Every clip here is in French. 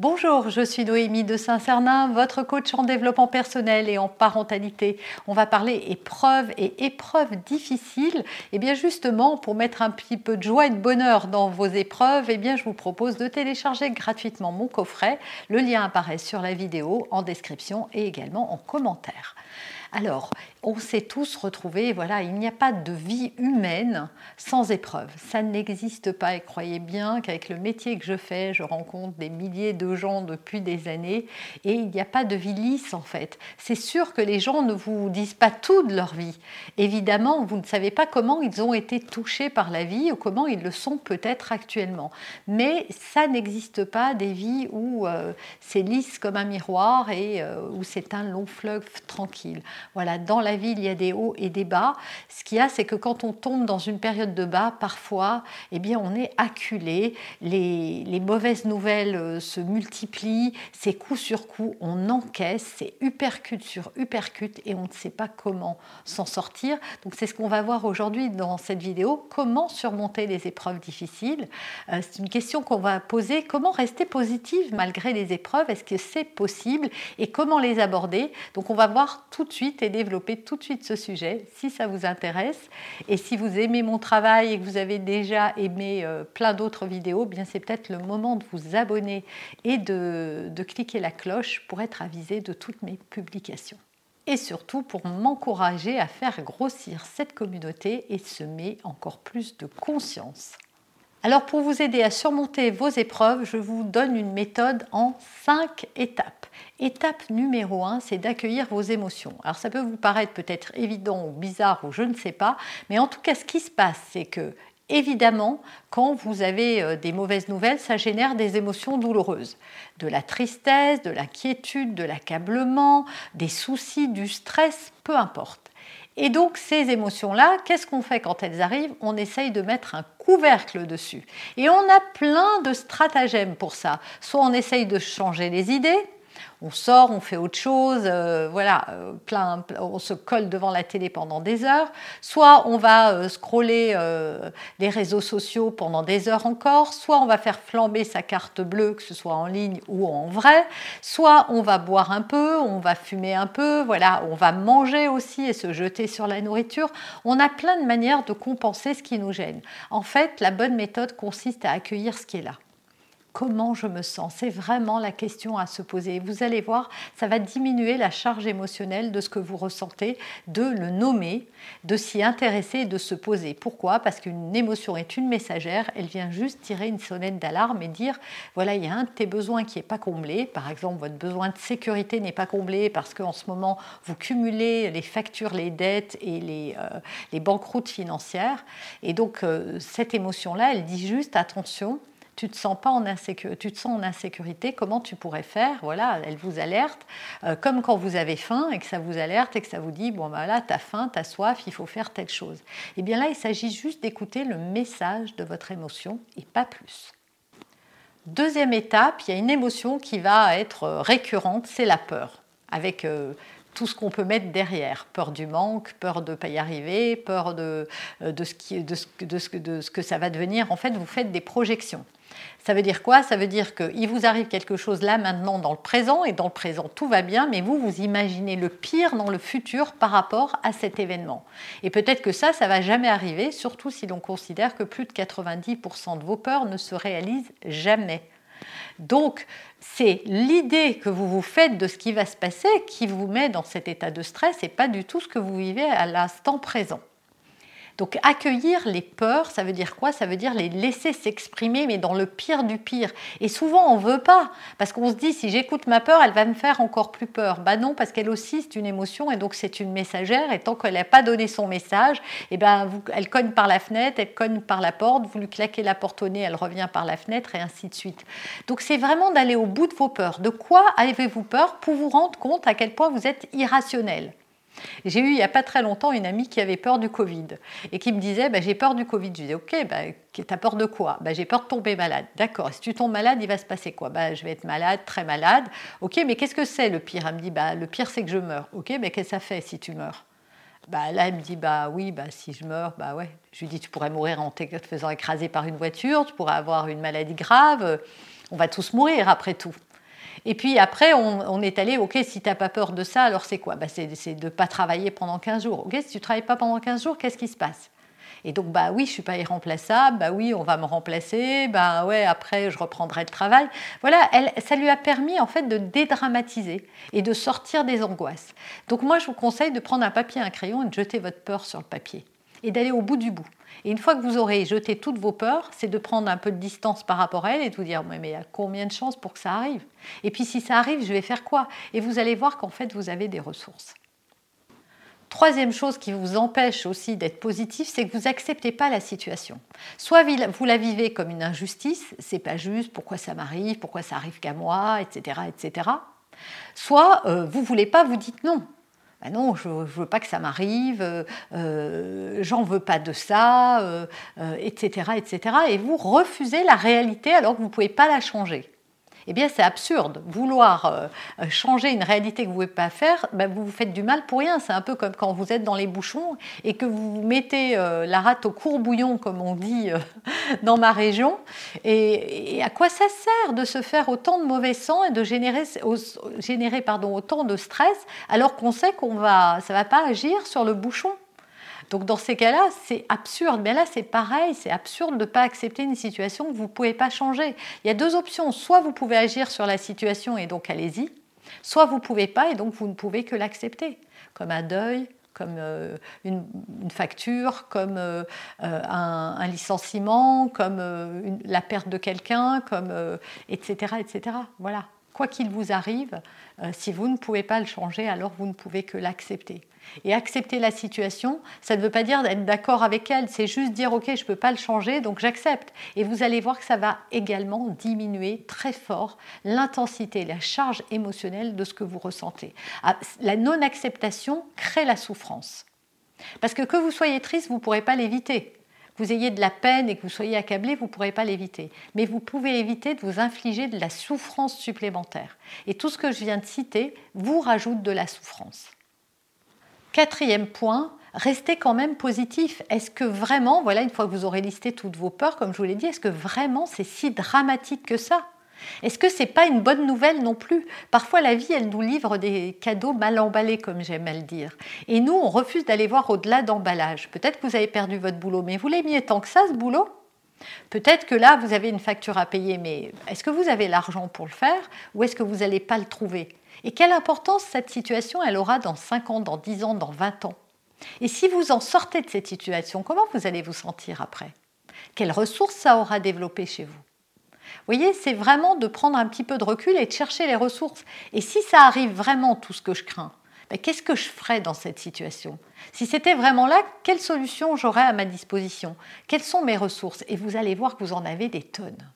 Bonjour, je suis Noémie de Saint-Cernin, votre coach en développement personnel et en parentalité. On va parler épreuves et épreuves difficiles. Et eh bien justement, pour mettre un petit peu de joie et de bonheur dans vos épreuves, et eh bien je vous propose de télécharger gratuitement mon coffret. Le lien apparaît sur la vidéo, en description et également en commentaire. Alors, on s'est tous retrouvés, voilà, il n'y a pas de vie humaine sans épreuve. Ça n'existe pas et croyez bien qu'avec le métier que je fais, je rencontre des milliers de gens depuis des années et il n'y a pas de vie lisse en fait. C'est sûr que les gens ne vous disent pas tout de leur vie. Évidemment, vous ne savez pas comment ils ont été touchés par la vie ou comment ils le sont peut-être actuellement. Mais ça n'existe pas des vies où euh, c'est lisse comme un miroir et euh, où c'est un long fleuve tranquille. Voilà, dans la vie, il y a des hauts et des bas. Ce qu'il y a, c'est que quand on tombe dans une période de bas, parfois, eh bien, on est acculé, les, les mauvaises nouvelles euh, se multiplient, c'est coup sur coup, on encaisse, c'est uppercut sur uppercut et on ne sait pas comment s'en sortir. Donc, c'est ce qu'on va voir aujourd'hui dans cette vidéo, comment surmonter les épreuves difficiles? Euh, c'est une question qu'on va poser, comment rester positive malgré les épreuves, est-ce que c'est possible? Et comment les aborder? Donc, on va voir tout de suite et développer tout de suite ce sujet si ça vous intéresse. Et si vous aimez mon travail et que vous avez déjà aimé euh, plein d'autres vidéos, bien c'est peut-être le moment de vous abonner et de, de cliquer la cloche pour être avisé de toutes mes publications et surtout pour m'encourager à faire grossir cette communauté et semer encore plus de conscience. Alors pour vous aider à surmonter vos épreuves, je vous donne une méthode en 5 étapes. Étape numéro 1, c'est d'accueillir vos émotions. Alors ça peut vous paraître peut-être évident ou bizarre ou je ne sais pas, mais en tout cas ce qui se passe, c'est que évidemment, quand vous avez euh, des mauvaises nouvelles, ça génère des émotions douloureuses. De la tristesse, de l'inquiétude, de l'accablement, des soucis, du stress, peu importe. Et donc ces émotions-là, qu'est-ce qu'on fait quand elles arrivent? On essaye de mettre un couvercle dessus. Et on a plein de stratagèmes pour ça. Soit on essaye de changer les idées, on sort, on fait autre chose, euh, voilà, euh, plein, on se colle devant la télé pendant des heures, soit on va euh, scroller les réseaux sociaux pendant des heures encore, soit on va faire flamber sa carte bleue, que ce soit en ligne ou en vrai, soit on va boire un peu, on va fumer un peu, voilà, on va manger aussi et se jeter sur la nourriture. On a plein de manières de compenser ce qui nous gêne. En fait, la bonne méthode consiste à accueillir ce qui est là comment je me sens C'est vraiment la question à se poser. Vous allez voir, ça va diminuer la charge émotionnelle de ce que vous ressentez, de le nommer, de s'y intéresser et de se poser. Pourquoi? Parce qu'une émotion est une messagère, elle vient juste tirer une sonnette d'alarme et dire, voilà, il y a un de tes besoins qui n'est pas comblé. Par exemple, votre besoin de sécurité n'est pas comblé parce qu'en ce moment, vous cumulez les factures, les dettes et les, euh, les banqueroutes financières. Et donc, euh, cette émotion-là, elle dit juste, attention, tu te sens pas en insécurité, comment tu pourrais faire? Voilà, elle vous alerte, euh, comme quand vous avez faim et que ça vous alerte et que ça vous dit bon ben là, tu as faim, tu as soif, il faut faire telle chose. Et eh bien là, il s'agit juste d'écouter le message de votre émotion et pas plus. Deuxième étape, il y a une émotion qui va être récurrente, c'est la peur, avec euh, tout ce qu'on peut mettre derrière. Peur du manque, peur de ne pas y arriver, peur de, euh, ce qui, de, ce, que ça va devenir. En fait, vous faites des projections. Ça veut dire quoi? Ça veut dire qu'il vous arrive quelque chose là maintenant dans le présent, et dans le présent tout va bien, mais vous, vous imaginez le pire dans le futur par rapport à cet événement. Et peut-être que ça, ça va jamais arriver, surtout si l'on considère que plus de 90% de vos peurs ne se réalisent jamais. Donc, c'est l'idée que vous vous faites de ce qui va se passer qui vous met dans cet état de stress et pas du tout ce que vous vivez à l'instant présent. Donc accueillir les peurs, ça veut dire quoi? Ça veut dire les laisser s'exprimer, mais dans le pire du pire. Et souvent, on veut pas, parce qu'on se dit, si j'écoute ma peur, elle va me faire encore plus peur. Bah non, parce qu'elle aussi, c'est une émotion, et donc c'est une messagère, et tant qu'elle n'a pas donné son message, et eh ben, elle cogne par la fenêtre, elle cogne par la porte, vous lui claquez la porte au nez, elle revient par la fenêtre, et ainsi de suite. Donc c'est vraiment d'aller au bout de vos peurs. De quoi avez-vous peur pour vous rendre compte à quel point vous êtes irrationnel? J'ai eu il n'y a pas très longtemps une amie qui avait peur du Covid et qui me disait bah, J'ai peur du Covid. Je disais Ok, bah, t'as peur de quoi? Bah, J'ai peur de tomber malade. D'accord, si tu tombes malade, il va se passer quoi? Bah, Je vais être malade, très malade. Ok, mais qu'est-ce que c'est le pire? Elle me dit bah, Le pire, c'est que je meurs. Ok, mais qu'est-ce que ça fait si tu meurs? Bah, là, elle me dit bah oui, bah si je meurs, bah. Je lui dis tu pourrais mourir en te faisant écraser par une voiture, tu pourrais avoir une maladie grave. On va tous mourir après tout. Et puis après, on, est allé, ok, si tu n'as pas peur de ça, alors c'est quoi? Bah, C'est de ne pas travailler pendant 15 jours. Ok, si tu ne travailles pas pendant 15 jours, qu'est-ce qui se passe? Et donc, bah oui, je suis pas irremplaçable, bah oui, on va me remplacer, bah ouais, après, je reprendrai le travail. Voilà, elle, ça lui a permis en fait de dédramatiser et de sortir des angoisses. Donc, moi, je vous conseille de prendre un papier, un crayon et de jeter votre peur sur le papier et d'aller au bout du bout. Et une fois que vous aurez jeté toutes vos peurs, c'est de prendre un peu de distance par rapport à elle et de vous dire mais il y a combien de chances pour que ça arrive? Et puis si ça arrive, je vais faire quoi? Et vous allez voir qu'en fait, vous avez des ressources. Troisième chose qui vous empêche aussi d'être positif, c'est que vous n'acceptez pas la situation. Soit vous la vivez comme une injustice, c'est pas juste, pourquoi ça m'arrive, pourquoi ça arrive qu'à moi, etc., etc. Soit euh, vous voulez pas, vous dites non. Ben non, je ne veux pas que ça m'arrive, euh, euh, j'en veux pas de ça, etc., etc. Et vous refusez la réalité alors que vous ne pouvez pas la changer eh bien c'est absurde. Vouloir euh, changer une réalité que vous ne pouvez pas faire, ben, vous vous faites du mal pour rien. C'est un peu comme quand vous êtes dans les bouchons et que vous mettez euh, la rate au courbouillon, comme on dit euh, dans ma région. Et, à quoi ça sert de se faire autant de mauvais sang et de générer, générer pardon, autant de stress alors qu'on sait qu'on va, ça ne va pas agir sur le bouchon? Donc dans ces cas-là, c'est absurde. Mais là, c'est pareil, c'est absurde de ne pas accepter une situation que vous ne pouvez pas changer. Il y a deux options. Soit vous pouvez agir sur la situation et donc allez-y, soit vous ne pouvez pas et donc vous ne pouvez que l'accepter, comme un deuil, comme euh, une, facture, comme euh, euh, un, licenciement, comme la perte de quelqu'un, comme etc., etc. Voilà. Quoi qu'il vous arrive, si vous ne pouvez pas le changer, alors vous ne pouvez que l'accepter. Et accepter la situation, ça ne veut pas dire d'être d'accord avec elle, c'est juste dire ok, je ne peux pas le changer, donc j'accepte. Et vous allez voir que ça va également diminuer très fort l'intensité, la charge émotionnelle de ce que vous ressentez. Ah, la non-acceptation crée la souffrance. Parce que que vous soyez triste, vous ne pourrez pas l'éviter. Vous ayez de la peine et que vous soyez accablé, vous ne pourrez pas l'éviter. Mais vous pouvez éviter de vous infliger de la souffrance supplémentaire. Et tout ce que je viens de citer vous rajoute de la souffrance. Quatrième point, restez quand même positif. Est-ce que vraiment, voilà, une fois que vous aurez listé toutes vos peurs, comme je vous l'ai dit, est-ce que vraiment c'est si dramatique que ça? Est-ce que c'est pas une bonne nouvelle non plus? Parfois la vie, elle nous livre des cadeaux mal emballés, comme j'aime à le dire. Et nous, on refuse d'aller voir au-delà d'emballage. Peut-être que vous avez perdu votre boulot, mais vous l'aimiez tant que ça, ce boulot? Peut-être que là, vous avez une facture à payer, mais est-ce que vous avez l'argent pour le faire ou est-ce que vous n'allez pas le trouver? Et quelle importance cette situation aura dans 5 ans, dans 10 ans, dans 20 ans? Et si vous en sortez de cette situation, comment vous allez vous sentir après? Quelles ressources ça aura développé chez vous? Vous voyez, c'est vraiment de prendre un petit peu de recul et de chercher les ressources. Et si ça arrive vraiment, tout ce que je crains, ben, qu'est-ce que je ferais dans cette situation? Si c'était vraiment là, quelle solution j'aurais à ma disposition? Quelles sont mes ressources? Et vous allez voir que vous en avez des tonnes.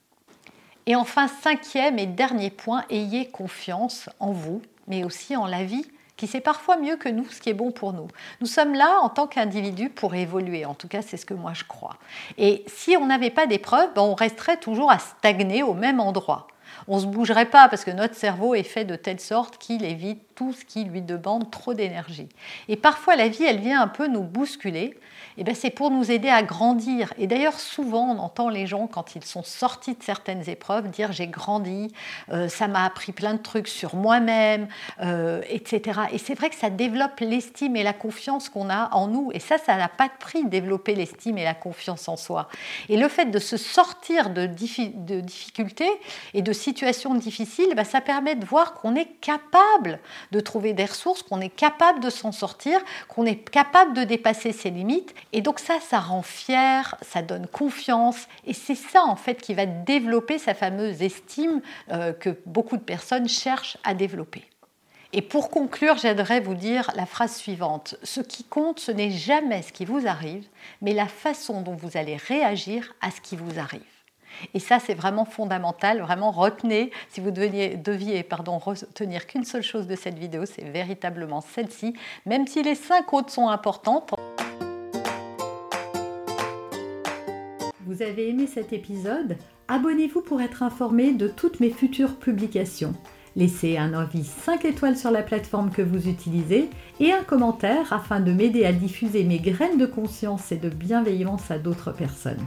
Et enfin, cinquième et dernier point, ayez confiance en vous, mais aussi en la vie, qui sait parfois mieux que nous ce qui est bon pour nous. Nous sommes là en tant qu'individus pour évoluer, en tout cas c'est ce que moi je crois. Et si on n'avait pas d'épreuves, ben, on resterait toujours à stagner au même endroit. On ne se bougerait pas parce que notre cerveau est fait de telle sorte qu'il évite tout ce qui lui demande trop d'énergie. Et parfois la vie, elle vient un peu nous bousculer eh ben, c'est pour nous aider à grandir. Et d'ailleurs, souvent, on entend les gens, quand ils sont sortis de certaines épreuves, dire j'ai grandi, euh, ça m'a appris plein de trucs sur moi-même, euh, etc. Et c'est vrai que ça développe l'estime et la confiance qu'on a en nous. Et ça, ça n'a pas de prix, développer l'estime et la confiance en soi. Et le fait de se sortir de, de difficultés et de situations difficiles, bah, ça permet de voir qu'on est capable de trouver des ressources, qu'on est capable de s'en sortir, qu'on est capable de dépasser ses limites. Et donc ça, ça rend fier, ça donne confiance. Et c'est ça, en fait, qui va développer sa fameuse estime euh, que beaucoup de personnes cherchent à développer. Et pour conclure, j'aimerais vous dire la phrase suivante. Ce qui compte, ce n'est jamais ce qui vous arrive, mais la façon dont vous allez réagir à ce qui vous arrive. Et ça, c'est vraiment fondamental. Vraiment, retenez, si vous deviez, deviez pardon, retenir qu'une seule chose de cette vidéo, c'est véritablement celle-ci, même si les cinq autres sont importantes. Vous avez aimé cet épisode? Abonnez-vous pour être informé de toutes mes futures publications. Laissez un avis 5 étoiles sur la plateforme que vous utilisez et un commentaire afin de m'aider à diffuser mes graines de conscience et de bienveillance à d'autres personnes.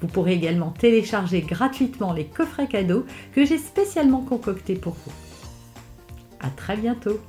Vous pourrez également télécharger gratuitement les coffrets cadeaux que j'ai spécialement concoctés pour vous. À très bientôt